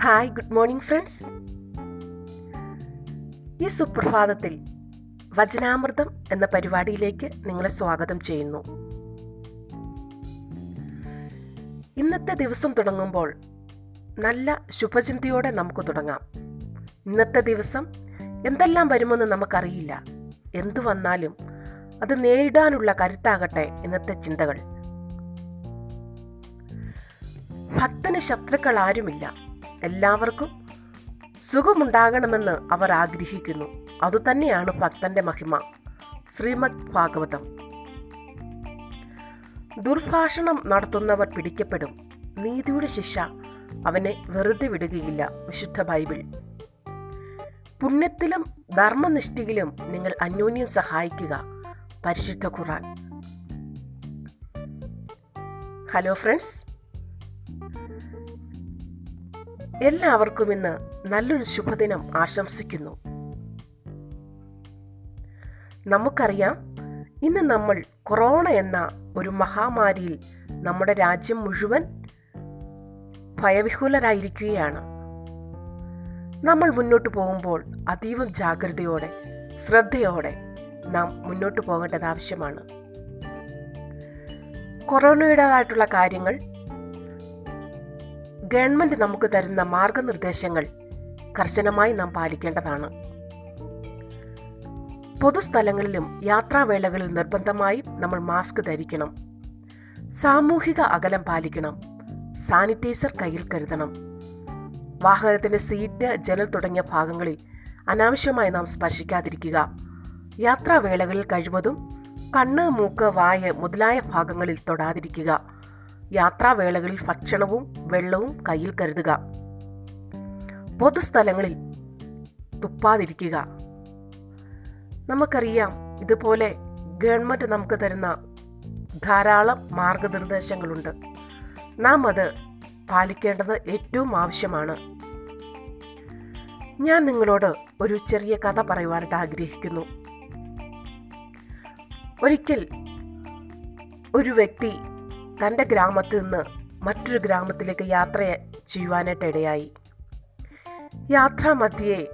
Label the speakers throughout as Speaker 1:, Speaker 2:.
Speaker 1: Hi good morning friends ഈ സുപ്രഭാതത്തിൽ വചനാമൃതം എന്ന പരിപാടിയിലേക്ക് നിങ്ങളെ സ്വാഗതം ചെയ്യുന്നു. ഇന്നത്തെ ദിവസം തുടങ്ങുമ്പോൾ നല്ല ശുഭചിന്തയോടെ നമുക്ക് തുടങ്ങാം. ഇന്നത്തെ ദിവസം എന്തെല്ലാം വരുമെന്ന് നമുക്കറിയില്ല. എന്തു വന്നാലും അത് നേരിടാനുള്ള കരുത്താകട്ടെ ഇന്നത്തെ ചിന്തകൾ. ഭക്തന് ശത്രുക്കൾ ആരുമില്ല. എല്ലാവർക്കും സുഖമുണ്ടാകണമെന്ന് അവർ ആഗ്രഹിക്കുന്നു. അതുതന്നെയാണ് ഭക്തന്റെ മഹിമ. ശ്രീമദ് ഭാഗവതം. ദുർഭാഷണം നടത്തുന്നവർ പിടിക്കപ്പെടും. നീതിയുടെ ശിക്ഷ അവനെ വെറുതെ വിടുകയില്ല വിശുദ്ധ ബൈബിൾ. പുണ്യത്തിലും ധർമ്മനിഷ്ഠയിലും നിങ്ങൾ അന്യോന്യം സഹായിക്കുക. പരിശുദ്ധ ഖുറാൻ ഹലോ ഫ്രണ്ട്സ്. എല്ലാവർക്കും ഇന്ന് നല്ലൊരു ശുഭദിനം ആശംസിക്കുന്നു. നമുക്കറിയാം ഇന്ന് നമ്മൾ കൊറോണ എന്ന ഒരു മഹാമാരിയിൽ നമ്മുടെ രാജ്യം മുഴുവൻ ഭയവിഹുലരായിരിക്കുകയാണ്. നമ്മൾ മുന്നോട്ട് പോകുമ്പോൾ അതീവ ജാഗ്രതയോടെ ശ്രദ്ധയോടെ നാം മുന്നോട്ട് പോകേണ്ടത് ആവശ്യമാണ്. കൊറോണയുടേതായിട്ടുള്ള കാര്യങ്ങൾ ഗവൺമെന്റ് നമുക്ക് തരുന്ന മാർഗനിർദ്ദേശങ്ങൾ കർശനമായി നാം പാലിക്കേണ്ടതാണ്. പൊതുസ്ഥലങ്ങളിലും യാത്രാവേളകളിൽ നിർബന്ധമായും നമ്മൾ മാസ്ക് ധരിക്കണം. സാമൂഹിക അകലം പാലിക്കണം. സാനിറ്റൈസർ കയ്യിൽ കരുതണം. വാഹനത്തിന്റെ സീറ്റ് ജനൽ തുടങ്ങിയ ഭാഗങ്ങളിൽ അനാവശ്യമായി നാം സ്പർശിക്കാതിരിക്കുക. യാത്രാവേളകളിൽ കഴിവതും കണ്ണ് മൂക്ക് വായ മുതലായ ഭാഗങ്ങളിൽ തൊടാതിരിക്കുക. യാത്രാവേളകളിൽ ഭക്ഷണവും വെള്ളവും കയ്യിൽ കരുതുക. പൊതുസ്ഥലങ്ങളിൽ തുപ്പാതിരിക്കുക. നമുക്കറിയാം ഇതുപോലെ ഗവൺമെന്റ് നമുക്ക് തരുന്ന ധാരാളം മാർഗനിർദ്ദേശങ്ങളുണ്ട്. നാം അത് പാലിക്കേണ്ടത് ഏറ്റവും ആവശ്യമാണ്. ഞാൻ നിങ്ങളോട് ഒരു ചെറിയ കഥ പറയുവാനായിട്ട് ആഗ്രഹിക്കുന്നു. ഒരിക്കൽ ഒരു വ്യക്തി തന്റെ ഗ്രാമത്തിൽ നിന്ന് മറ്റൊരു ഗ്രാമത്തിലേക്ക് യാത്ര ചെയ്യുവാനായിട്ട് ഇടയായി യാത്രാമധ്യേ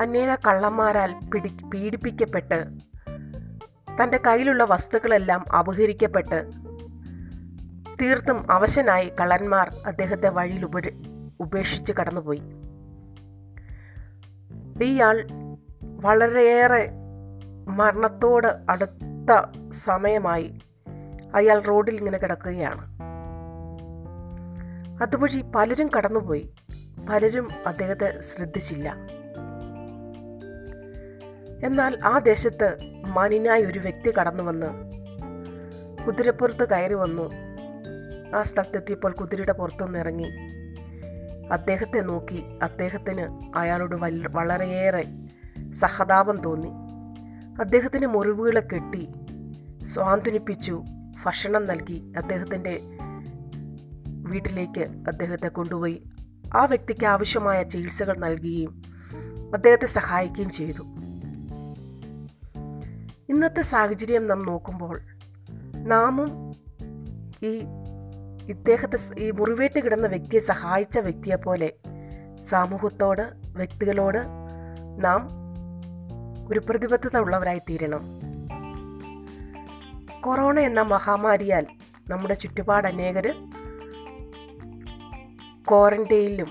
Speaker 1: അനേക കള്ളന്മാരാൽ പിടി പീഡിപ്പിക്കപ്പെട്ട് തന്റെ കയ്യിലുള്ള വസ്തുക്കളെല്ലാം അപഹരിക്കപ്പെട്ട് തീർത്തും അവശനായി കള്ളന്മാർ അദ്ദേഹത്തെ വഴിയിൽ ഉപ ഉപേക്ഷിച്ച് കടന്നുപോയി. ഇയാൾ വളരെയേറെ മരണത്തോട് അടുത്ത സമയമായി അയാൾ റോഡിൽ ഇങ്ങനെ കിടക്കുകയാണ്. അതുവഴി പലരും കടന്നുപോയി. പലരും അദ്ദേഹത്തെ ശ്രദ്ധിച്ചില്ല. എന്നാൽ ആ ദേശത്ത് മനിനായ ഒരു വ്യക്തി കടന്നു വന്ന് കുതിരപ്പുറത്ത് കയറി വന്നു. ആ സ്ഥലത്തെത്തിയപ്പോൾ കുതിരയുടെ പുറത്തുനിന്ന് ഇറങ്ങി. അദ്ദേഹത്തെ നോക്കി അദ്ദേഹത്തിന് അയാളോട് വളരെയേറെ സഹതാപം തോന്നി. അദ്ദേഹത്തിന് മുറിവുകളെ കെട്ടി സ്വാന്തനിപ്പിച്ചു. ഭക്ഷണം നൽകി അദ്ദേഹത്തിന്റെ വീട്ടിലേക്ക് അദ്ദേഹത്തെ കൊണ്ടുപോയി. ആ വ്യക്തിക്ക് ആവശ്യമായ ചികിത്സകൾ നൽകുകയും അദ്ദേഹത്തെ സഹായിക്കുകയും ചെയ്തു. ഇന്നത്തെ സാഹചര്യം നാം നോക്കുമ്പോൾ നാമും ഈ ഇദ്ദേഹത്തെ ഈ മുറിവേറ്റ് കിടന്ന വ്യക്തിയെ സഹായിച്ച വ്യക്തിയെ പോലെ സമൂഹത്തോട് വ്യക്തികളോട് നാം ഒരു പ്രതിബദ്ധത ഉള്ളവരായി തീരണം കൊറോണ എന്ന മഹാമാരിയാൽ നമ്മുടെ ചുറ്റുപാട് അനേകർ ക്വാറന്റൈനിലും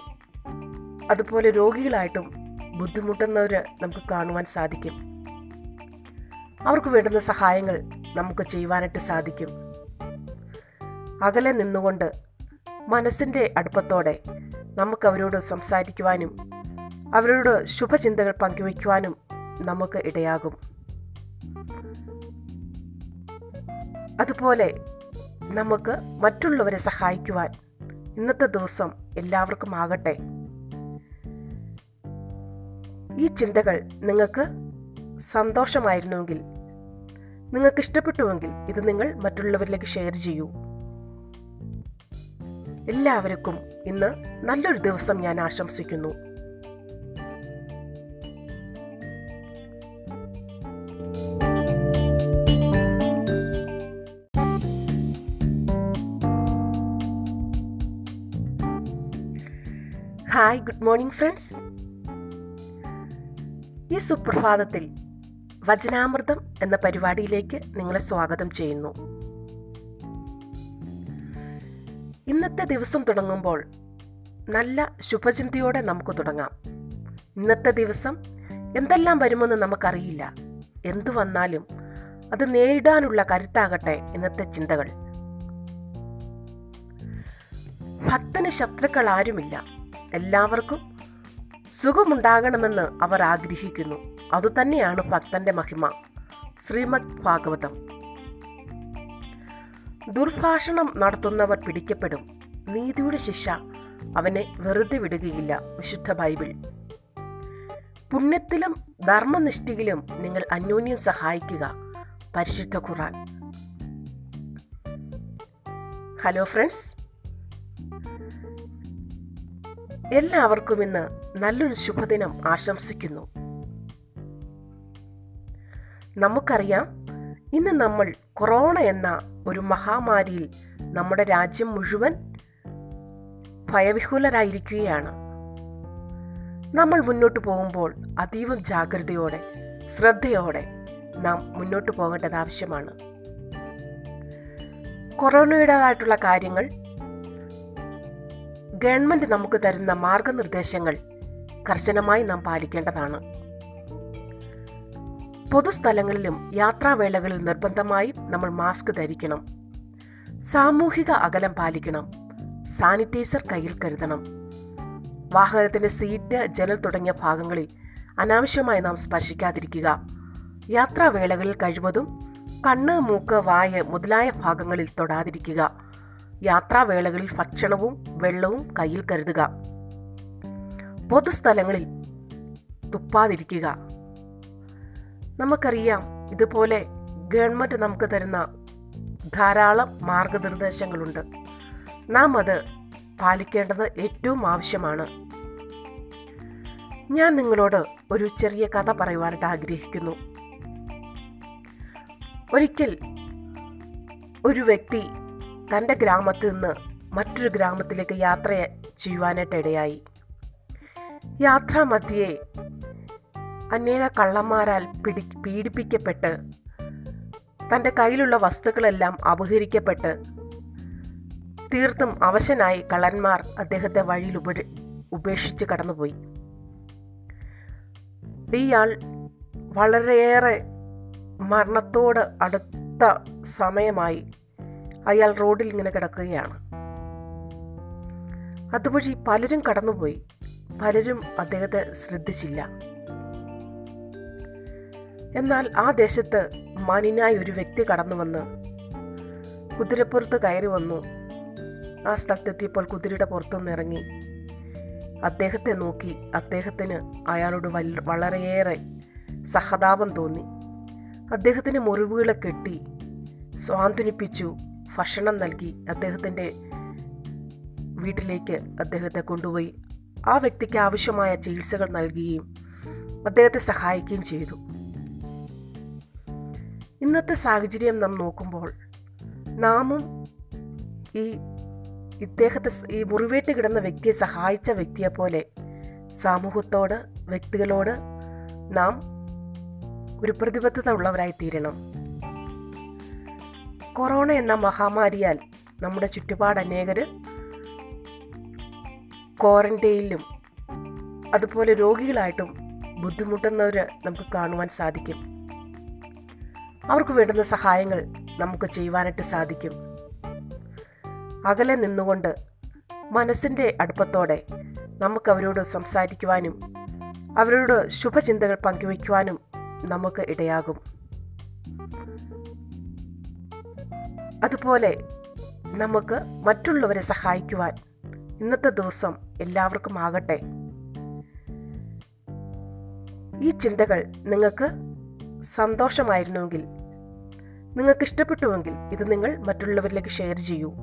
Speaker 1: അതുപോലെ രോഗികളായിട്ടും ബുദ്ധിമുട്ടുന്നവർ നമുക്ക് കാണുവാൻ സാധിക്കും. അവർക്ക് വേണ്ടുന്ന സഹായങ്ങൾ നമുക്ക് ചെയ്യുവാനായിട്ട് സാധിക്കും. അകലെ നിന്നുകൊണ്ട് മനസ്സിന്റെ അടുപ്പത്തോടെ നമുക്ക് അവരോട് സംസാരിക്കുവാനും അവരോട് ശുഭചിന്തകൾ പങ്കുവയ്ക്കുവാനും നമുക്ക് ഇടയാകും. അതുപോലെ നമുക്ക് മറ്റുള്ളവരെ സഹായിക്കുവാൻ ഇന്നത്തെ ദിവസം എല്ലാവർക്കും ആകട്ടെ. ഈ ചിന്തകൾ നിങ്ങൾക്ക് സന്തോഷമായിരുന്നുവെങ്കിൽ നിങ്ങൾക്ക് ഇഷ്ടപ്പെട്ടുവെങ്കിൽ ഇത് നിങ്ങൾ മറ്റുള്ളവരിലേക്ക് ഷെയർ ചെയ്യൂ. എല്ലാവർക്കും ഇന്ന് നല്ലൊരു ദിവസം ഞാൻ ആശംസിക്കുന്നു. ഹായ് ഗുഡ് മോർണിംഗ് ഫ്രണ്ട്സ് ഈ സുപ്രഭാതത്തിൽ വചനാമൃതം എന്ന പരിപാടിയിലേക്ക് നിങ്ങളെ സ്വാഗതം ചെയ്യുന്നു. ഇന്നത്തെ ദിവസം തുടങ്ങുമ്പോൾ നല്ല ശുഭചിന്തയോടെ നമുക്ക് തുടങ്ങാം. ഇന്നത്തെ ദിവസം എന്തെല്ലാം വരുമെന്ന് നമുക്കറിയില്ല. എന്തു വന്നാലും അത് നേരിടാനുള്ള കരുത്താകട്ടെ ഇന്നത്തെ ചിന്തകൾ. ഭക്തന് ശത്രുക്കൾ ആരുമില്ല. എല്ലാവർക്കും സുഖമുണ്ടാകണമെന്ന് അവർ ആഗ്രഹിക്കുന്നു. അതുതന്നെയാണ് ഭക്തന്റെ മഹിമ. ശ്രീമദ് ഭാഗവതം. ദുർഭാഷണം നടത്തുന്നവർ പിടിക്കപ്പെടും. നീതിയുടെ ശിക്ഷ അവനെ വെറുതെ വിടുകയില്ല വിശുദ്ധ ബൈബിൾ. പുണ്യത്തിലും ധർമ്മനിഷ്ഠയിലും നിങ്ങൾ അന്യോന്യം സഹായിക്കുക പരിശുദ്ധ ഖുറാൻ ഹലോ ഫ്രണ്ട്സ്. എല്ലാവർക്കും ഇന്ന് നല്ലൊരു ശുഭദിനം ആശംസിക്കുന്നു. നമുക്കറിയാം ഇന്ന് നമ്മൾ കൊറോണ എന്ന ഒരു മഹാമാരിയിൽ നമ്മുടെ രാജ്യം മുഴുവൻ ഭയവിഹുലരായിരിക്കുകയാണ്. നമ്മൾ മുന്നോട്ട് പോകുമ്പോൾ അതീവ ജാഗ്രതയോടെ ശ്രദ്ധയോടെ നാം മുന്നോട്ട് പോകേണ്ടത് ആവശ്യമാണ്. കൊറോണയുടേതായിട്ടുള്ള കാര്യങ്ങൾ ഗവൺമെന്റ് നമുക്ക് തരുന്ന മാർഗനിർദ്ദേശങ്ങൾ കർശനമായി നാം പാലിക്കേണ്ടതാണ്. പൊതുസ്ഥലങ്ങളിലും യാത്രാവേളകളിൽ നിർബന്ധമായും നമ്മൾ മാസ്ക് ധരിക്കണം. സാമൂഹിക അകലം പാലിക്കണം. സാനിറ്റൈസർ കയ്യിൽ കരുതണം. വാഹനത്തിന്റെ സീറ്റ് ജനൽ തുടങ്ങിയ ഭാഗങ്ങളിൽ അനാവശ്യമായി നാം സ്പർശിക്കാതിരിക്കുക. യാത്രാവേളകളിൽ കഴിവതും കണ്ണ് മൂക്ക് വായ മുതലായ ഭാഗങ്ങളിൽ തൊടാതിരിക്കുക. യാത്രാവേളകളിൽ ഭക്ഷണവും വെള്ളവും കയ്യിൽ കരുതുക. പൊതുസ്ഥലങ്ങളിൽ തുപ്പാതിരിക്കുക. നമുക്കറിയാം ഇതുപോലെ ഗവൺമെന്റ് നമുക്ക് തരുന്ന ധാരാളം മാർഗനിർദ്ദേശങ്ങളുണ്ട്. നാം അത് പാലിക്കേണ്ടത് ഏറ്റവും ആവശ്യമാണ്. ഞാൻ നിങ്ങളോട് ഒരു ചെറിയ കഥ പറയുവാനായിട്ട് ആഗ്രഹിക്കുന്നു. ഒരിക്കൽ ഒരു വ്യക്തി തന്റെ ഗ്രാമത്തിൽ നിന്ന് മറ്റൊരു ഗ്രാമത്തിലേക്ക് യാത്ര ചെയ്യുവാനായിട്ട് ഇടയായി യാത്രാമധ്യേ അനേക കള്ളന്മാരാൽ പിടി പീഡിപ്പിക്കപ്പെട്ട് തന്റെ കയ്യിലുള്ള വസ്തുക്കളെല്ലാം അപഹരിക്കപ്പെട്ട് തീർത്തും അവശനായി കള്ളന്മാർ അദ്ദേഹത്തെ വഴിയിൽ ഉപ ഉപേക്ഷിച്ച് കടന്നുപോയി. ഇയാൾ വളരെയേറെ മരണത്തോട് അടുത്ത സമയമായി അയാൾ റോഡിൽ ഇങ്ങനെ കിടക്കുകയാണ്. അതുവഴി പലരും കടന്നുപോയി. പലരും അദ്ദേഹത്തെ ശ്രദ്ധിച്ചില്ല. എന്നാൽ ആ ദേശത്ത് മാന്യനായ ഒരു വ്യക്തി കടന്നു വന്ന് കുതിരപ്പുറത്ത് കയറി വന്നു. ആ സ്ഥലത്തെത്തിയപ്പോൾ കുതിരയുടെ പുറത്തുനിന്ന് ഇറങ്ങി. അദ്ദേഹത്തെ നോക്കി അദ്ദേഹത്തിന് അയാളോട് വളരെയേറെ സഹതാപം തോന്നി. അദ്ദേഹത്തിന് മുറിവുകളെ കെട്ടി സ്വാന്തനിപ്പിച്ചു. ഭക്ഷണം നൽകി അദ്ദേഹത്തിന്റെ വീട്ടിലേക്ക് അദ്ദേഹത്തെ കൊണ്ടുപോയി. ആ വ്യക്തിക്ക് ആവശ്യമായ ചികിത്സകൾ നൽകുകയും അദ്ദേഹത്തെ സഹായിക്കുകയും ചെയ്തു. ഇന്നത്തെ സാഹചര്യം നാം നോക്കുമ്പോൾ നാമും ഈ ഇദ്ദേഹത്തെ ഈ മുറിവേറ്റ് കിടന്ന വ്യക്തിയെ സഹായിച്ച വ്യക്തിയെ പോലെ സമൂഹത്തോട് വ്യക്തികളോട് നാം ഒരു പ്രതിബദ്ധത ഉള്ളവരായി തീരണം. കൊറോണ എന്ന മഹാമാരിയാൽ നമ്മുടെ ചുറ്റുപാട് അനേകർ ക്വാറന്റൈനിലും അതുപോലെ രോഗികളായിട്ടും ബുദ്ധിമുട്ടുന്നവർ നമുക്ക് കാണുവാൻ സാധിക്കും. അവർക്ക് വേണ്ടുന്ന സഹായങ്ങൾ നമുക്ക് ചെയ്യുവാനായിട്ട് സാധിക്കും. അകലെ നിന്നുകൊണ്ട് മനസ്സിന്റെ അടുപ്പത്തോടെ നമുക്ക് അവരോട് സംസാരിക്കുവാനും അവരോട് ശുഭചിന്തകൾ പങ്കുവയ്ക്കുവാനും നമുക്ക് ഇടയാകും. അതുപോലെ നമുക്ക് മറ്റുള്ളവരെ സഹായിക്കുവാൻ ഇന്നത്തെ ദിവസം എല്ലാവർക്കും ആകട്ടെ. ഈ ചിന്തകൾ നിങ്ങൾക്ക് സന്തോഷമായിരുന്നുവെങ്കിൽ നിങ്ങൾക്ക് ഇഷ്ടപ്പെട്ടുവെങ്കിൽ ഇത് നിങ്ങൾ മറ്റുള്ളവരിലേക്ക് ഷെയർ ചെയ്യൂ.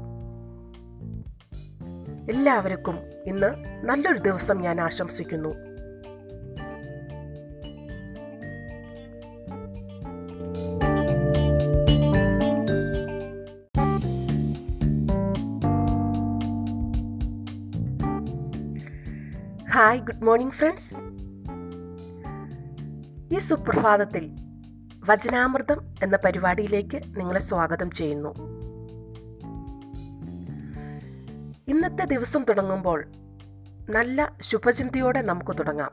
Speaker 1: എല്ലാവർക്കും ഇന്ന് നല്ലൊരു ദിവസം ഞാൻ ആശംസിക്കുന്നു. ഹായ് ഗുഡ് മോർണിംഗ് ഫ്രണ്ട്സ് ഈ സുപ്രഭാതത്തിൽ വചനാമൃതം എന്ന പരിപാടിയിലേക്ക് നിങ്ങളെ സ്വാഗതം ചെയ്യുന്നു. ഇന്നത്തെ ദിവസം തുടങ്ങുമ്പോൾ നല്ല ശുഭചിന്തയോടെ നമുക്ക് തുടങ്ങാം.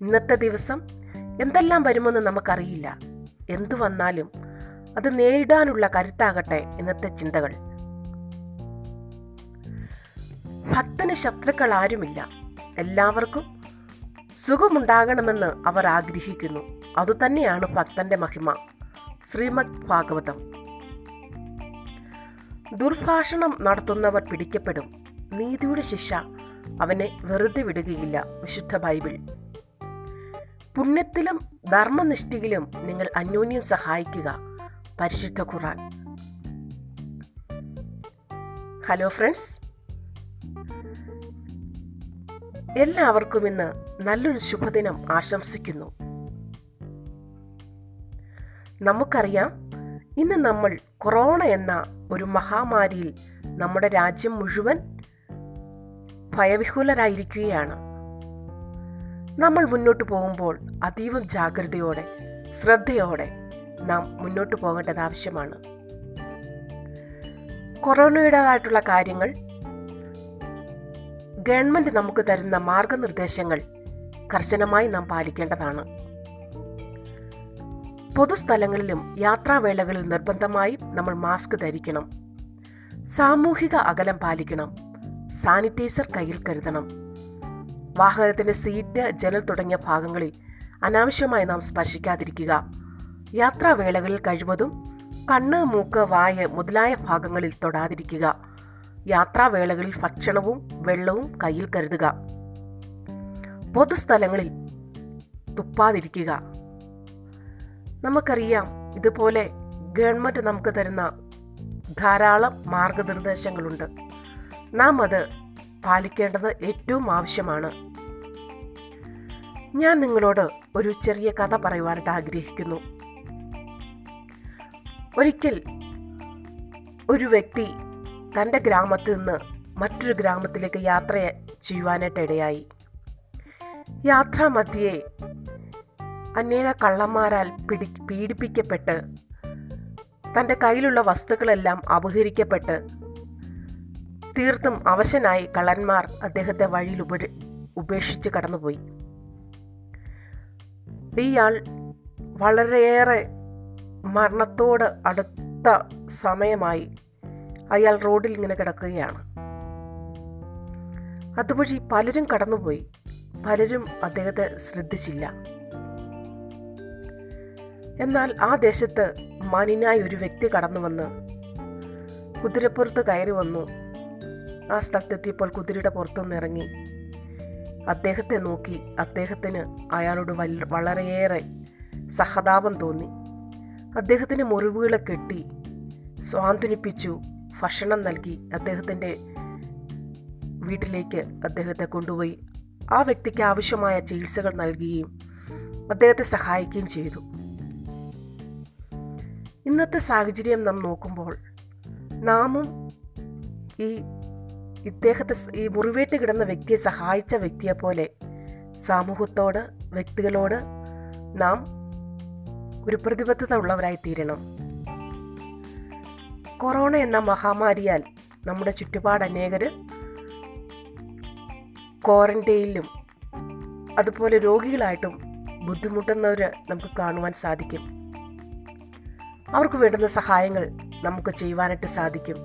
Speaker 1: ഇന്നത്തെ ദിവസം എന്തെല്ലാം വരുമെന്ന് നമുക്കറിയില്ല. എന്തു വന്നാലും അത് നേരിടാനുള്ള കരുത്താകട്ടെ ഇന്നത്തെ ചിന്തകൾ. ഭക്തന് ശത്രുക്കൾ ആരുമില്ല. എല്ലാവർക്കും സുഖമുണ്ടാകണമെന്ന് അവർ ആഗ്രഹിക്കുന്നു. അതുതന്നെയാണ് ഭക്തന്റെ മഹിമ. ശ്രീമദ് ഭാഗവതം. ദുർഭാഷണം നടത്തുന്നവർ പിടിക്കപ്പെടും. നീതിയുടെ ശിക്ഷ അവനെ വെറുതെ വിടുകയില്ല വിശുദ്ധ ബൈബിൾ. പുണ്യത്തിലും ധർമ്മനിഷ്ഠയിലും നിങ്ങൾ അന്യോന്യം സഹായിക്കുക. പരിശുദ്ധ ഖുറാൻ ഹലോ ഫ്രണ്ട്സ്. എല്ലാവർക്കും ഇന്ന് നല്ലൊരു ശുഭദിനം ആശംസിക്കുന്നു. നമുക്കറിയാം ഇന്ന് നമ്മൾ കൊറോണ എന്ന ഒരു മഹാമാരിയിൽ നമ്മുടെ രാജ്യം മുഴുവൻ ഭയവിഹുലരായിരിക്കുകയാണ്. നമ്മൾ മുന്നോട്ട് പോകുമ്പോൾ അതീവ ജാഗ്രതയോടെ ശ്രദ്ധയോടെ നാം മുന്നോട്ട് പോകേണ്ടത് ആവശ്യമാണ്. കൊറോണയുടേതായിട്ടുള്ള കാര്യങ്ങൾ ഗവൺമെന്റ് നമുക്ക് തരുന്ന മാർഗനിർദ്ദേശങ്ങൾ കർശനമായി നാം പാലിക്കേണ്ടതാണ്. പൊതുസ്ഥലങ്ങളിലും യാത്രാവേളകളിൽ നിർബന്ധമായും നമ്മൾ മാസ്ക് ധരിക്കണം. സാമൂഹിക അകലം പാലിക്കണം. സാനിറ്റൈസർ കയ്യിൽ കരുതണം. വാഹനത്തിന്റെ സീറ്റ് ജനൽ തുടങ്ങിയ ഭാഗങ്ങളിൽ അനാവശ്യമായി നാം സ്പർശിക്കാതിരിക്കുക. യാത്രാവേളകളിൽ കഴിവതും കണ്ണ് മൂക്ക് വായ മുതലായ ഭാഗങ്ങളിൽ തൊടാതിരിക്കുക. യാത്രാവേളകളിൽ ഭക്ഷണവും വെള്ളവും കയ്യിൽ കരുതുക. പൊതുസ്ഥലങ്ങളിൽ തുപ്പാതിരിക്കുക. നമുക്കറിയാം ഇതുപോലെ ഗവൺമെന്റ് നമുക്ക് തരുന്ന ധാരാളം മാർഗനിർദ്ദേശങ്ങളുണ്ട്. നാം അത് പാലിക്കേണ്ടത് ഏറ്റവും ആവശ്യമാണ്. ഞാൻ നിങ്ങളോട് ഒരു ചെറിയ കഥ പറയുവാനായിട്ട് ആഗ്രഹിക്കുന്നു. ഒരിക്കൽ ഒരു വ്യക്തി തന്റെ ഗ്രാമത്തിൽ നിന്ന് മറ്റൊരു ഗ്രാമത്തിലേക്ക് യാത്ര ചെയ്യുവാനായിട്ട് ഇടയായി യാത്രാമധ്യേ അനേക കള്ളന്മാരാൽ പിടി പീഡിപ്പിക്കപ്പെട്ട് തന്റെ കയ്യിലുള്ള വസ്തുക്കളെല്ലാം അപഹരിക്കപ്പെട്ട് തീർത്തും അവശനായി കള്ളന്മാർ അദ്ദേഹത്തെ വഴിയിൽ ഉപ ഉപേക്ഷിച്ച് കടന്നുപോയി. ഇയാൾ വളരെയേറെ മരണത്തോട് അടുത്ത സമയമായി അയാൾ റോഡിൽ ഇങ്ങനെ കിടക്കുകയാണ്. അതുവഴി പലരും കടന്നുപോയി. പലരും അദ്ദേഹത്തെ ശ്രദ്ധിച്ചില്ല. എന്നാൽ ആ ദേശത്ത് മനിനായ ഒരു വ്യക്തി കടന്നു വന്ന് കുതിരപ്പുറത്ത് കയറി വന്നു. ആ സ്ഥലത്തെത്തിയപ്പോൾ കുതിരയുടെ പുറത്തുനിന്ന് ഇറങ്ങി. അദ്ദേഹത്തെ നോക്കി അദ്ദേഹത്തിന് അയാളോട് വളരെയേറെ സഹതാപം തോന്നി. അദ്ദേഹത്തിന് മുറിവുകളെ കെട്ടി സ്വാന്തനിപ്പിച്ചു. ഭക്ഷണം നൽകി അദ്ദേഹത്തിന്റെ വീട്ടിലേക്ക് അദ്ദേഹത്തെ കൊണ്ടുപോയി. ആ വ്യക്തിക്ക് ആവശ്യമായ ചികിത്സകൾ നൽകുകയും അദ്ദേഹത്തെ സഹായിക്കുകയും ചെയ്തു. ഇന്നത്തെ സാഹചര്യം നാം നോക്കുമ്പോൾ നാമും ഈ ഇദ്ദേഹത്തെ ഈ മുറിവേറ്റ് കിടന്ന വ്യക്തിയെ സഹായിച്ച വ്യക്തിയെ പോലെ സമൂഹത്തോട് വ്യക്തികളോട് നാം ഒരു പ്രതിബദ്ധത ഉള്ളവരായി തീരണം കൊറോണ എന്ന മഹാമാരിയാൽ നമ്മുടെ ചുറ്റുപാട് അനേകർ ക്വാറന്റൈനിലും അതുപോലെ രോഗികളായിട്ടും ബുദ്ധിമുട്ടുന്നവർ നമുക്ക് കാണുവാൻ സാധിക്കും. അവർക്ക് വേണ്ടുന്ന സഹായങ്ങൾ നമുക്ക് ചെയ്യുവാനായിട്ട് സാധിക്കും.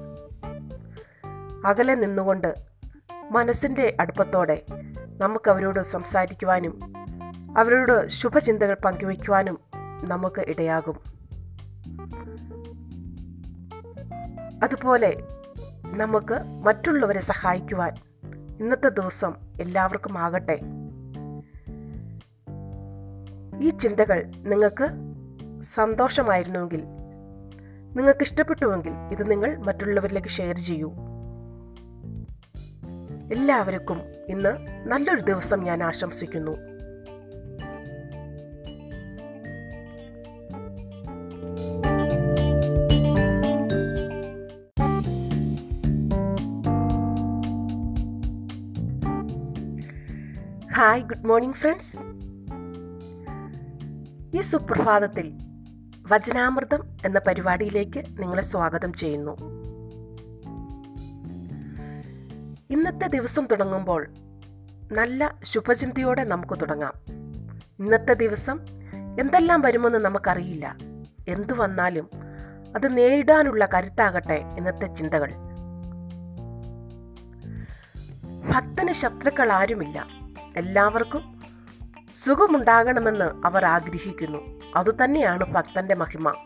Speaker 1: അകലെ നിന്നുകൊണ്ട് മനസ്സിന്റെ അടുപ്പത്തോടെ നമുക്ക് അവരോട് സംസാരിക്കുവാനും അവരോട് ശുഭചിന്തകൾ പങ്കുവയ്ക്കുവാനും നമുക്ക് ഇടയാകും. അതുപോലെ നമുക്ക് മറ്റുള്ളവരെ സഹായിക്കുവാൻ ഇന്നത്തെ ദിവസം എല്ലാവർക്കും ആകട്ടെ. ഈ ചിന്തകൾ നിങ്ങൾക്ക് സന്തോഷമായിരുന്നുവെങ്കിൽ നിങ്ങൾക്ക് ഇഷ്ടപ്പെട്ടുവെങ്കിൽ ഇത് നിങ്ങൾ മറ്റുള്ളവരിലേക്ക് ഷെയർ ചെയ്യൂ. എല്ലാവർക്കും ഇന്ന് നല്ലൊരു ദിവസം ഞാൻ ആശംസിക്കുന്നു. ഹായ് ഗുഡ് മോർണിംഗ് ഫ്രണ്ട്സ് ഈ സുപ്രഭാതത്തിൽ വചനാമൃതം എന്ന പരിപാടിയിലേക്ക് നിങ്ങളെ സ്വാഗതം ചെയ്യുന്നു. ഇന്നത്തെ ദിവസം തുടങ്ങുമ്പോൾ നല്ല ശുഭചിന്തയോടെ നമുക്ക് തുടങ്ങാം. ഇന്നത്തെ ദിവസം എന്തെല്ലാം വരുമെന്ന് നമുക്കറിയില്ല. എന്തു വന്നാലും അത് നേരിടാനുള്ള കരുത്താകട്ടെ ഇന്നത്തെ ചിന്തകൾ. ഭക്തന് ശത്രുക്കൾ ആരുമില്ല. എല്ലാവർക്കും സുഖമുണ്ടാകണമെന്ന് അവർ ആഗ്രഹിക്കുന്നു. അതുതന്നെയാണ് ഭക്തന്റെ മഹിമ.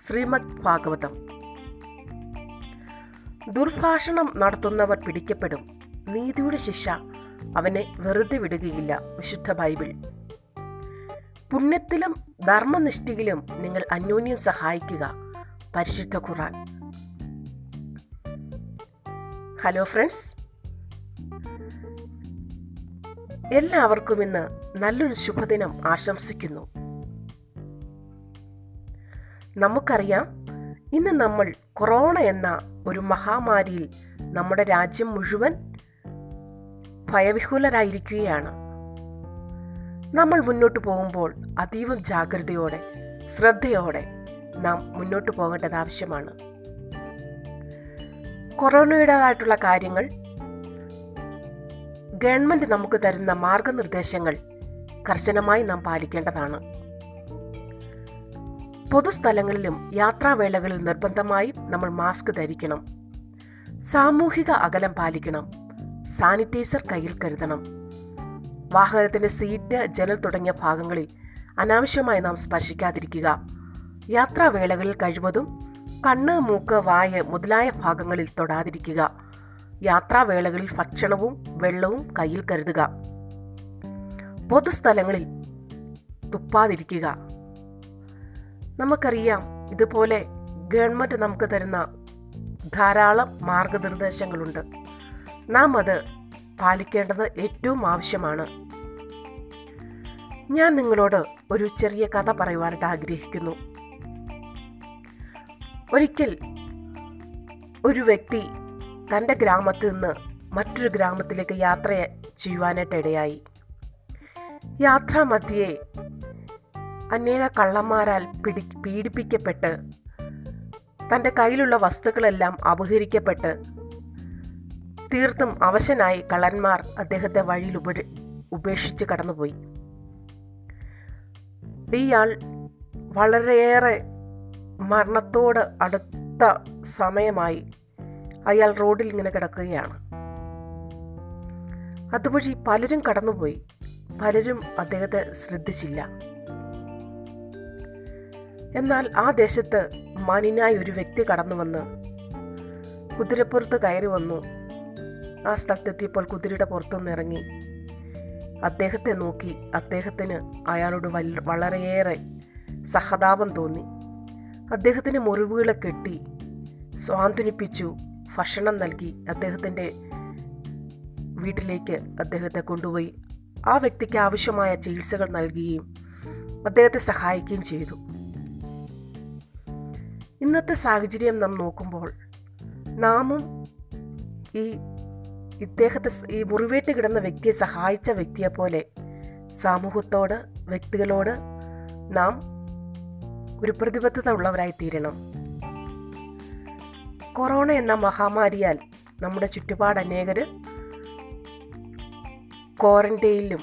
Speaker 1: ശ്രീമദ് ഭാഗവതം. ദുർഭാഷണം നടത്തുന്നവർ പിടിക്കപ്പെടും. നീതിയുടെ ശിക്ഷ അവനെ വെറുതെ വിടുകയില്ല വിശുദ്ധ ബൈബിൾ. പുണ്യത്തിലും ധർമ്മനിഷ്ഠയിലും നിങ്ങൾ അന്യോന്യം സഹായിക്കുക. പരിശുദ്ധ ഖുറാൻ ഹലോ ഫ്രണ്ട്സ്. എല്ലാവർക്കും ഇന്ന് നല്ലൊരു ശുഭദിനം ആശംസിക്കുന്നു. നമുക്കറിയാം ഇന്ന് നമ്മൾ കൊറോണ എന്ന ഒരു മഹാമാരിയിൽ നമ്മുടെ രാജ്യം മുഴുവൻ ഭയവിഹുലരായിരിക്കുകയാണ്. നമ്മൾ മുന്നോട്ട് പോകുമ്പോൾ അതീവ ജാഗ്രതയോടെ ശ്രദ്ധയോടെ നാം മുന്നോട്ട് പോകേണ്ടത് ആവശ്യമാണ്. കൊറോണയുടേതായിട്ടുള്ള കാര്യങ്ങൾ ഗവൺമെന്റ് നമുക്ക് തരുന്ന മാർഗനിർദ്ദേശങ്ങൾ കർശനമായി നാം പാലിക്കേണ്ടതാണ്. പൊതുസ്ഥലങ്ങളിലും യാത്രാവേളകളിൽ നിർബന്ധമായും നമ്മൾ മാസ്ക് ധരിക്കണം. സാമൂഹിക അകലം പാലിക്കണം. സാനിറ്റൈസർ കയ്യിൽ കരുതണം. വാഹനത്തിന്റെ സീറ്റ് ജനൽ തുടങ്ങിയ ഭാഗങ്ങളിൽ അനാവശ്യമായി നാം സ്പർശിക്കാതിരിക്കുക. യാത്രാവേളകളിൽ കഴിവതും കണ്ണ് മൂക്ക് വായ മുതലായ ഭാഗങ്ങളിൽ തൊടാതിരിക്കുക. യാത്രാവേളകളിൽ ഭക്ഷണവും വെള്ളവും കയ്യിൽ കരുതുക. പൊതുസ്ഥലങ്ങളിൽ തുപ്പാതിരിക്കുക. നമുക്കറിയാം ഇതുപോലെ ഗവൺമെന്റ് നമുക്ക് തരുന്ന ധാരാളം മാർഗനിർദ്ദേശങ്ങളുണ്ട്. നാം അത് പാലിക്കേണ്ടത് ഏറ്റവും ആവശ്യമാണ്. ഞാൻ നിങ്ങളോട് ഒരു ചെറിയ കഥ പറയുവാനായിട്ട് ആഗ്രഹിക്കുന്നു. ഒരിക്കൽ ഒരു വ്യക്തി തന്റെ ഗ്രാമത്തിൽ നിന്ന് മറ്റൊരു ഗ്രാമത്തിലേക്ക് യാത്ര ചെയ്യുവാനായിട്ട് ഇടയായി യാത്രാമധ്യേ അനേക കള്ളന്മാരാൽ പിടി പീഡിപ്പിക്കപ്പെട്ട് തന്റെ കയ്യിലുള്ള വസ്തുക്കളെല്ലാം അപഹരിക്കപ്പെട്ട് തീർത്തും അവശനായി കള്ളന്മാർ അദ്ദേഹത്തെ വഴിയിൽ ഉപ ഉപേക്ഷിച്ച് കടന്നുപോയി. ഇയാൾ വളരെയേറെ മരണത്തോട് അടുത്ത സമയമായി അയാൾ റോഡിൽ ഇങ്ങനെ കിടക്കുകയാണ്. അതുവഴി പലരും കടന്നുപോയി. പലരും അദ്ദേഹത്തെ ശ്രദ്ധിച്ചില്ല. എന്നാൽ ആ ദേശത്ത് മനിനായ ഒരു വ്യക്തി കടന്നു വന്ന് കുതിരപ്പുറത്ത് കയറി വന്നു. ആ സ്ഥലത്തെത്തിയപ്പോൾ കുതിരയുടെ പുറത്തുനിന്ന് ഇറങ്ങി. അദ്ദേഹത്തെ നോക്കി അദ്ദേഹത്തിന് അയാളോട് വളരെയേറെ സഹതാപം തോന്നി. അദ്ദേഹത്തിന് മുറിവുകളെ കെട്ടി സ്വാന്തനിപ്പിച്ചു. ഭക്ഷണം നൽകി അദ്ദേഹത്തിന്റെ വീട്ടിലേക്ക് അദ്ദേഹത്തെ കൊണ്ടുപോയി. ആ വ്യക്തിക്ക് ആവശ്യമായ ചികിത്സകൾ നൽകുകയും അദ്ദേഹത്തെ സഹായിക്കുകയും ചെയ്തു. ഇന്നത്തെ സാഹചര്യം നാം നോക്കുമ്പോൾ നാമും ഈ ഇദ്ദേഹത്തെ ഈ മുറിവേറ്റ് കിടന്ന വ്യക്തിയെ സഹായിച്ച വ്യക്തിയെ പോലെ സമൂഹത്തോട് വ്യക്തികളോട് നാം ഒരു പ്രതിബദ്ധത ഉള്ളവരായി തീരണം കൊറോണ എന്ന മഹാമാരിയാൽ നമ്മുടെ ചുറ്റുപാട് അനേകർ ക്വാറന്റൈനിലും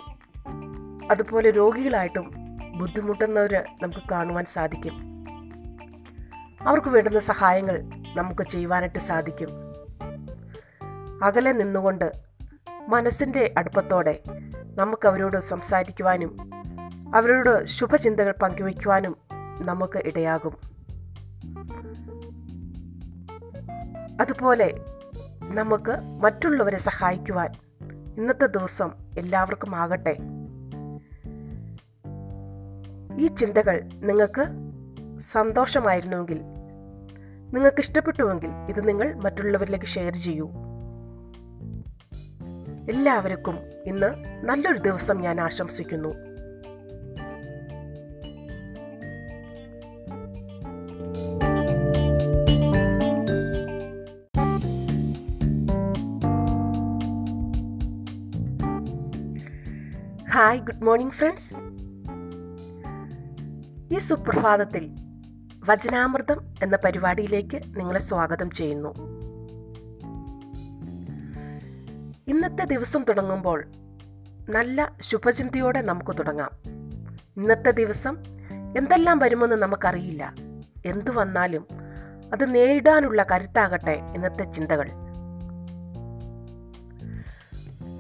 Speaker 1: അതുപോലെ രോഗികളായിട്ടും ബുദ്ധിമുട്ടുന്നവർ നമുക്ക് കാണുവാൻ സാധിക്കും. അവർക്ക് വേണ്ടുന്ന സഹായങ്ങൾ നമുക്ക് ചെയ്യുവാനായിട്ട് സാധിക്കും. അകലെ നിന്നുകൊണ്ട് മനസ്സിന്റെ അടുപ്പത്തോടെ നമുക്ക് അവരോട് സംസാരിക്കുവാനും അവരോട് ശുഭചിന്തകൾ പങ്കുവയ്ക്കുവാനും നമുക്ക് ഇടയാകും. അതുപോലെ നമുക്ക് മറ്റുള്ളവരെ സഹായിക്കുവാൻ ഇന്നത്തെ ദിവസം എല്ലാവർക്കും ആകട്ടെ. ഈ ചിന്തകൾ നിങ്ങൾക്ക് സന്തോഷമായിരുന്നുവെങ്കിൽ നിങ്ങൾക്ക് ഇഷ്ടപ്പെട്ടുവെങ്കിൽ ഇത് നിങ്ങൾ മറ്റുള്ളവരിലേക്ക് ഷെയർ ചെയ്യൂ. എല്ലാവർക്കും ഇന്ന് നല്ലൊരു ദിവസം ഞാൻ ആശംസിക്കുന്നു. Morning friends. ഈ സുപ്രഭാതത്തിൽ വചനാമൃതം എന്ന പരിപാടിയിലേക്ക് നിങ്ങളെ സ്വാഗതം ചെയ്യുന്നു. ഇന്നത്തെ ദിവസം തുടങ്ങുമ്പോൾ നല്ല ശുഭചിന്തയോടെ നമുക്ക് തുടങ്ങാം. ഇന്നത്തെ ദിവസം എന്തെല്ലാം വരുമെന്ന് നമുക്കറിയില്ല. എന്തു വന്നാലും അത് നേരിടാനുള്ള കരുത്താകട്ടെ ഇന്നത്തെ ചിന്തകൾ.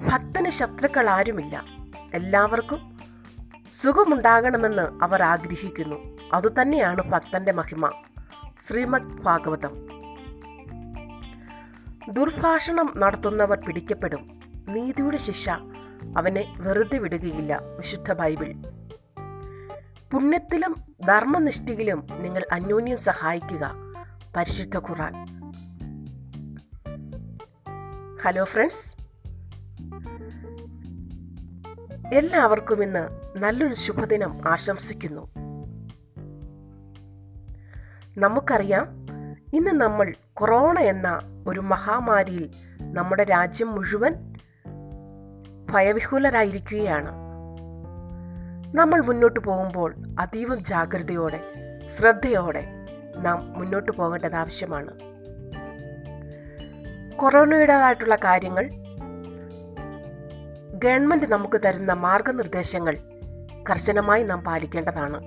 Speaker 1: ഭക്തന് ശത്രുക്കൾ ആരുമില്ല. എല്ലാവർക്കും സുഖമുണ്ടാകണമെന്ന് അവർ ആഗ്രഹിക്കുന്നു. അതുതന്നെയാണ് ഭക്തന്റെ മഹിമ. ശ്രീമദ് ഭാഗവതം. ദുർഭാഷണം നടത്തുന്നവർ പിടിക്കപ്പെടും. നീതിയുടെ ശിക്ഷ അവനെ വെറുതെ വിടുകയില്ല വിശുദ്ധ ബൈബിൾ. പുണ്യത്തിലും ധർമ്മനിഷ്ഠയിലും നിങ്ങൾ അന്യോന്യം സഹായിക്കുക പരിശുദ്ധ ഖുറാൻ ഹലോ ഫ്രണ്ട്സ്. എല്ലാവർക്കും ഇന്ന് നല്ലൊരു ശുഭദിനം ആശംസിക്കുന്നു. നമുക്കറിയാം ഇന്ന് നമ്മൾ കൊറോണ എന്ന ഒരു മഹാമാരിയിൽ നമ്മുടെ രാജ്യം മുഴുവൻ ഭയവിഹുലരായിരിക്കുകയാണ്. നമ്മൾ മുന്നോട്ട് പോകുമ്പോൾ അതീവ ജാഗ്രതയോടെ ശ്രദ്ധയോടെ നാം മുന്നോട്ട് പോകേണ്ടത് ആവശ്യമാണ്. കൊറോണയുടേതായിട്ടുള്ള കാര്യങ്ങൾ ഗവൺമെന്റ് നമുക്ക് തരുന്ന മാർഗനിർദ്ദേശങ്ങൾ കർശനമായി നാം പാലിക്കേണ്ടതാണ്.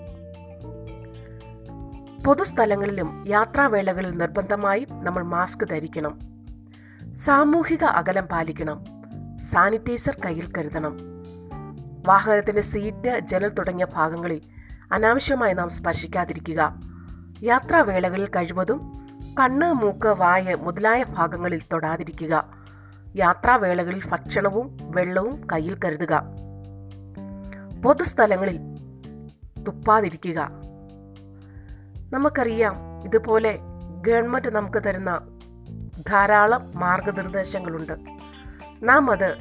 Speaker 1: പൊതുസ്ഥലങ്ങളിലും യാത്രാവേളകളിൽ നിർബന്ധമായും നമ്മൾ മാസ്ക് ധരിക്കണം. സാമൂഹിക അകലം പാലിക്കണം. സാനിറ്റൈസർ കയ്യിൽ കരുതണം. വാഹനത്തിന്റെ സീറ്റ് ജനൽ തുടങ്ങിയ ഭാഗങ്ങളിൽ അനാവശ്യമായി നാം സ്പർശിക്കാതിരിക്കുക. യാത്രാവേളകളിൽ കഴിവതും കണ്ണ് മൂക്ക് വായ മുതലായ ഭാഗങ്ങളിൽ തൊടാതിരിക്കുക. യാത്രാവേളകളിൽ ഭക്ഷണവും വെള്ളവും കയ്യിൽ കരുതുക. പൊതുസ്ഥലങ്ങളിൽ തുപ്പാതിരിക്കുക. നമുക്കറിയാം ഇതുപോലെ ഗവൺമെന്റ് നമുക്ക് തരുന്ന ധാരാളം മാർഗനിർദ്ദേശങ്ങളുണ്ട്. നാം അത്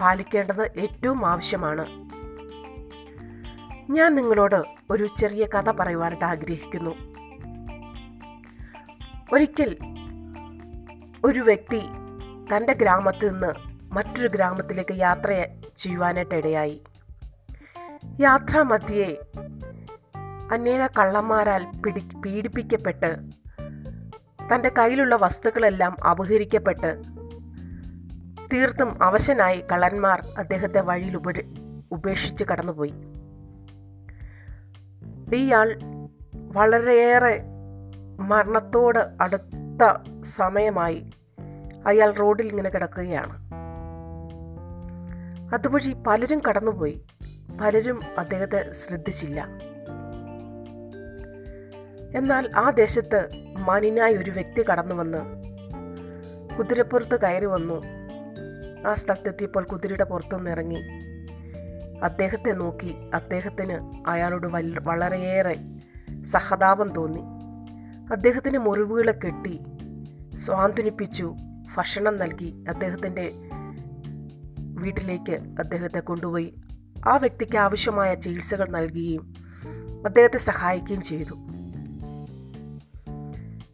Speaker 1: പാലിക്കേണ്ടത് ഏറ്റവും ആവശ്യമാണ്. ഞാൻ നിങ്ങളോട് ഒരു ചെറിയ കഥ പറയുവാനായിട്ട് ആഗ്രഹിക്കുന്നു. ഒരിക്കൽ ഒരു വ്യക്തി തന്റെ ഗ്രാമത്തിൽ നിന്ന് മറ്റൊരു ഗ്രാമത്തിലേക്ക് യാത്ര ചെയ്യുവാനായിട്ട് ഇടയായി യാത്രാമധ്യേ അനേക കള്ളന്മാരാൽ പിടി പീഡിപ്പിക്കപ്പെട്ട് തന്റെ കയ്യിലുള്ള വസ്തുക്കളെല്ലാം അപഹരിക്കപ്പെട്ട് തീർത്തും അവശനായി കള്ളന്മാർ അദ്ദേഹത്തെ വഴിയിൽ ഉപ ഉപേക്ഷിച്ച് കടന്നുപോയി. ഇയാൾ വളരെയേറെ മരണത്തോട് അടുത്ത സമയമായി അയാൾ റോഡിൽ ഇങ്ങനെ കിടക്കുകയാണ്. അതുവഴി പലരും കടന്നുപോയി. പലരും അദ്ദേഹത്തെ ശ്രദ്ധിച്ചില്ല. എന്നാൽ ആ ദേശത്ത് മാന്യനായ ഒരു വ്യക്തി കടന്നു വന്ന് കുതിരപ്പുറത്ത് കയറി വന്നു. ആ സ്ഥലത്തെത്തിയപ്പോൾ കുതിരയുടെ പുറത്തുനിന്ന് ഇറങ്ങി. അദ്ദേഹത്തെ നോക്കി അദ്ദേഹത്തിന് അയാളോട് വളരെയേറെ സഹതാപം തോന്നി. അദ്ദേഹത്തിന് മുറിവുകളെ കെട്ടി സ്വാന്തനിപ്പിച്ചു. ഭക്ഷണം നൽകി അദ്ദേഹത്തിന്റെ വീട്ടിലേക്ക് അദ്ദേഹത്തെ കൊണ്ടുപോയി. ആ വ്യക്തിക്ക് ആവശ്യമായ ചികിത്സകൾ നൽകുകയും അദ്ദേഹത്തെ സഹായിക്കുകയും ചെയ്തു.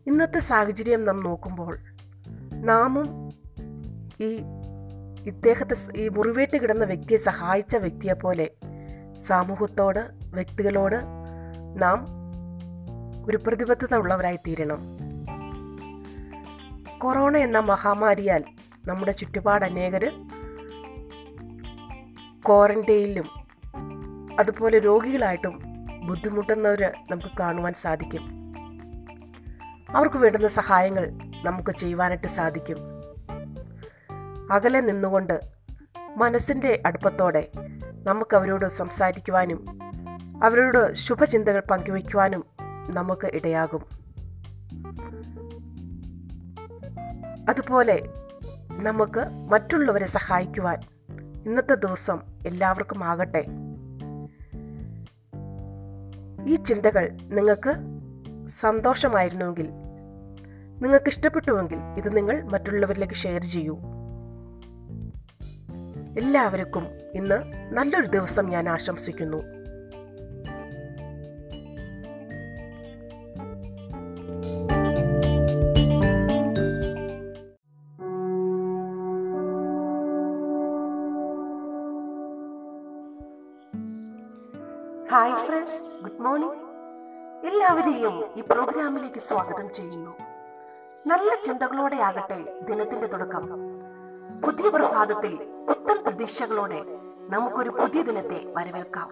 Speaker 1: ഇന്നത്തെ സാഹചര്യം നാം നോക്കുമ്പോൾ നാമും ഈ ഇദ്ദേഹത്തെ ഈ മുറിവേറ്റ് കിടന്ന വ്യക്തിയെ സഹായിച്ച വ്യക്തിയെ പോലെ സമൂഹത്തോട് വ്യക്തികളോട് നാം ഒരു പ്രതിബദ്ധത ഉള്ളവരായി തീരണം. കൊറോണ എന്ന മഹാമാരിയാൽ നമ്മുടെ ചുറ്റുപാട് അനേകർ ക്വാറന്റൈനിലും അതുപോലെ രോഗികളായിട്ടും ബുദ്ധിമുട്ടുന്നവർ നമുക്ക് കാണുവാൻ സാധിക്കും. അവർക്ക് വേണ്ടുന്ന സഹായങ്ങൾ നമുക്ക് ചെയ്യുവാനായിട്ട് സാധിക്കും. അകലെ നിന്നുകൊണ്ട് മനസ്സിന്റെ അടുപ്പത്തോടെ നമുക്ക് അവരോട് സംസാരിക്കുവാനും അവരോട് ശുഭചിന്തകൾ പങ്കുവയ്ക്കുവാനും നമുക്ക് ഇടയാകും. അതുപോലെ നമുക്ക് മറ്റുള്ളവരെ സഹായിക്കുവാൻ ഇന്നത്തെ ദിവസം എല്ലാവർക്കും ആകട്ടെ. ഈ ചിന്തകൾ നിങ്ങൾക്ക് സന്തോഷമായിരുന്നുവെങ്കിൽ നിങ്ങൾക്ക് ഇഷ്ടപ്പെട്ടുവെങ്കിൽ ഇത് നിങ്ങൾ മറ്റുള്ളവരിലേക്ക് ഷെയർ ചെയ്യൂ. എല്ലാവർക്കും ഇന്ന് നല്ലൊരു ദിവസം ഞാൻ ആശംസിക്കുന്നു. ഹായ് ഫ്രണ്ട്സ് ഗുഡ് മോർണിംഗ് എല്ലാവരെയും ഈ പ്രോഗ്രാമിലേക്ക് സ്വാഗതം ചെയ്യുന്നു. നല്ല ചിന്തകളോടെ ആകട്ടെ ദിനത്തിന്റെ തുടക്കം. പുതിയ പ്രഭാതത്തിൽ പുത്തൻ പ്രതീക്ഷകളോടെ നമുക്കൊരു പുതിയ ദിനത്തെ വരവേൽക്കാം.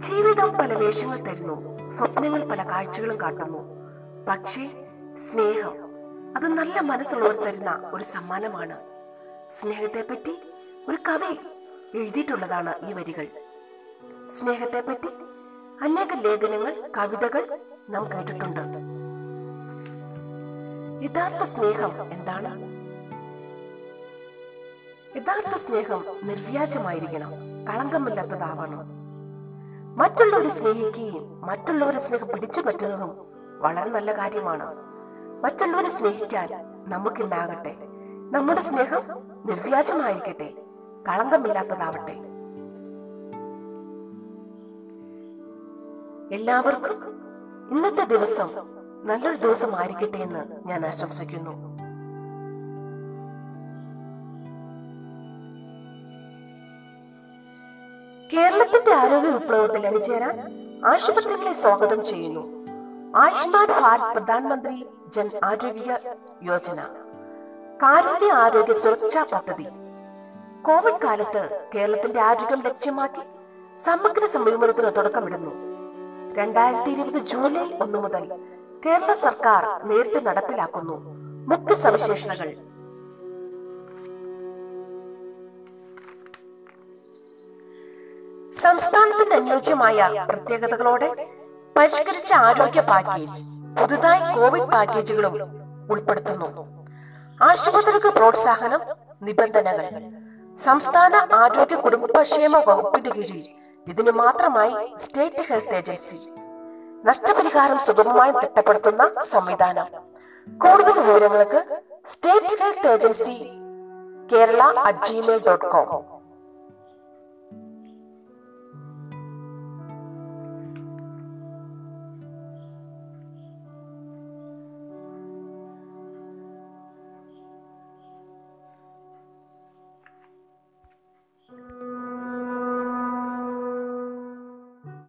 Speaker 1: ജീവിതം പല വേഷങ്ങൾ തരുന്നു. സ്വപ്നങ്ങൾ പല കാഴ്ചകളും കാട്ടുന്നു. പക്ഷേ സ്നേഹം അത് നല്ല മനസ്സുള്ളവർ തരുന്ന ഒരു സമ്മാനമാണ്. സ്നേഹത്തെ പറ്റി ഒരു കവി എഴുതിയിട്ടുള്ളതാണ് ഈ വരികൾ. സ്നേഹത്തെ പറ്റി അനേക ലേഖനങ്ങൾ കവിതകൾ നാം കേട്ടിട്ടുണ്ട്. യഥാർത്ഥ സ്നേഹം എന്താണ്? യഥാർത്ഥ സ്നേഹം നിർവ്യാജമായിരിക്കണം കളങ്കമില്ലാത്തതാവണം. മറ്റുള്ളവരെ സ്നേഹിക്കുകയും മറ്റുള്ളവരെ സ്നേഹം പിടിച്ചു പറ്റുന്നതും വളരെ നല്ല കാര്യമാണ്. മറ്റുള്ളവരെ സ്നേഹിക്കാൻ നമുക്കിന്നാകട്ടെ? നമ്മുടെ സ്നേഹം നിർവ്യാജമായിരിക്കട്ടെ കളങ്കമില്ലാത്തതാവട്ടെ. എല്ലാവർക്കും ഇന്നത്തെ ദിവസം നല്ലൊരു ദിവസം ആയിരിക്കട്ടെ എന്ന് ഞാൻ ആശംസിക്കുന്നു. കേരളത്തിന്റെ ആരോഗ്യ വിപ്ലവത്തിൽ അണിചേരാൻ ആശുപത്രികളെ സ്വാഗതം ചെയ്യുന്നു. ആയുഷ്മാൻ ഭാരത് പ്രധാനമന്ത്രി ജൻ ആരോഗ്യ യോജന. കാരുണ്യ ആരോഗ്യ സുരക്ഷാ പദ്ധതി. കോവിഡ് കാലത്ത് കേരളത്തിന്റെ ആരോഗ്യം ലക്ഷ്യമാക്കി സമഗ്ര സമീപനത്തിന് തുടക്കമിടുന്നു. രണ്ടായിരത്തി ഇരുപത് ജൂലൈ ഒന്ന് മുതൽ കേരള സർക്കാർ നേരിട്ട് നടപ്പിലാക്കുന്നു. മുഖ്യ സവിശേഷതകൾ. സംസ്ഥാനത്തിന് അനുയോജ്യമായ പ്രത്യേകതകളോടെ പരിഷ്കരിച്ച ആരോഗ്യ പാക്കേജ് പുതുതായി കോവിഡ് പാക്കേജുകളും ഉൾപ്പെടുത്തുന്നു. ആശുപത്രികൾക്ക് പ്രോത്സാഹനം നിബന്ധനകൾ. സംസ്ഥാന ആരോഗ്യ കുടുംബക്ഷേമ വകുപ്പിന്റെ കീഴിൽ ഇതിനു മാത്രമായി സ്റ്റേറ്റ് ഹെൽത്ത് ഏജൻസി നഷ്ടപരിഹാരം സുഗമമായി തിട്ടപ്പെടുത്തുന്ന സംവിധാനം. കൂടുതൽ വിവരങ്ങൾക്ക് state health agency Kerala at Gmail dot com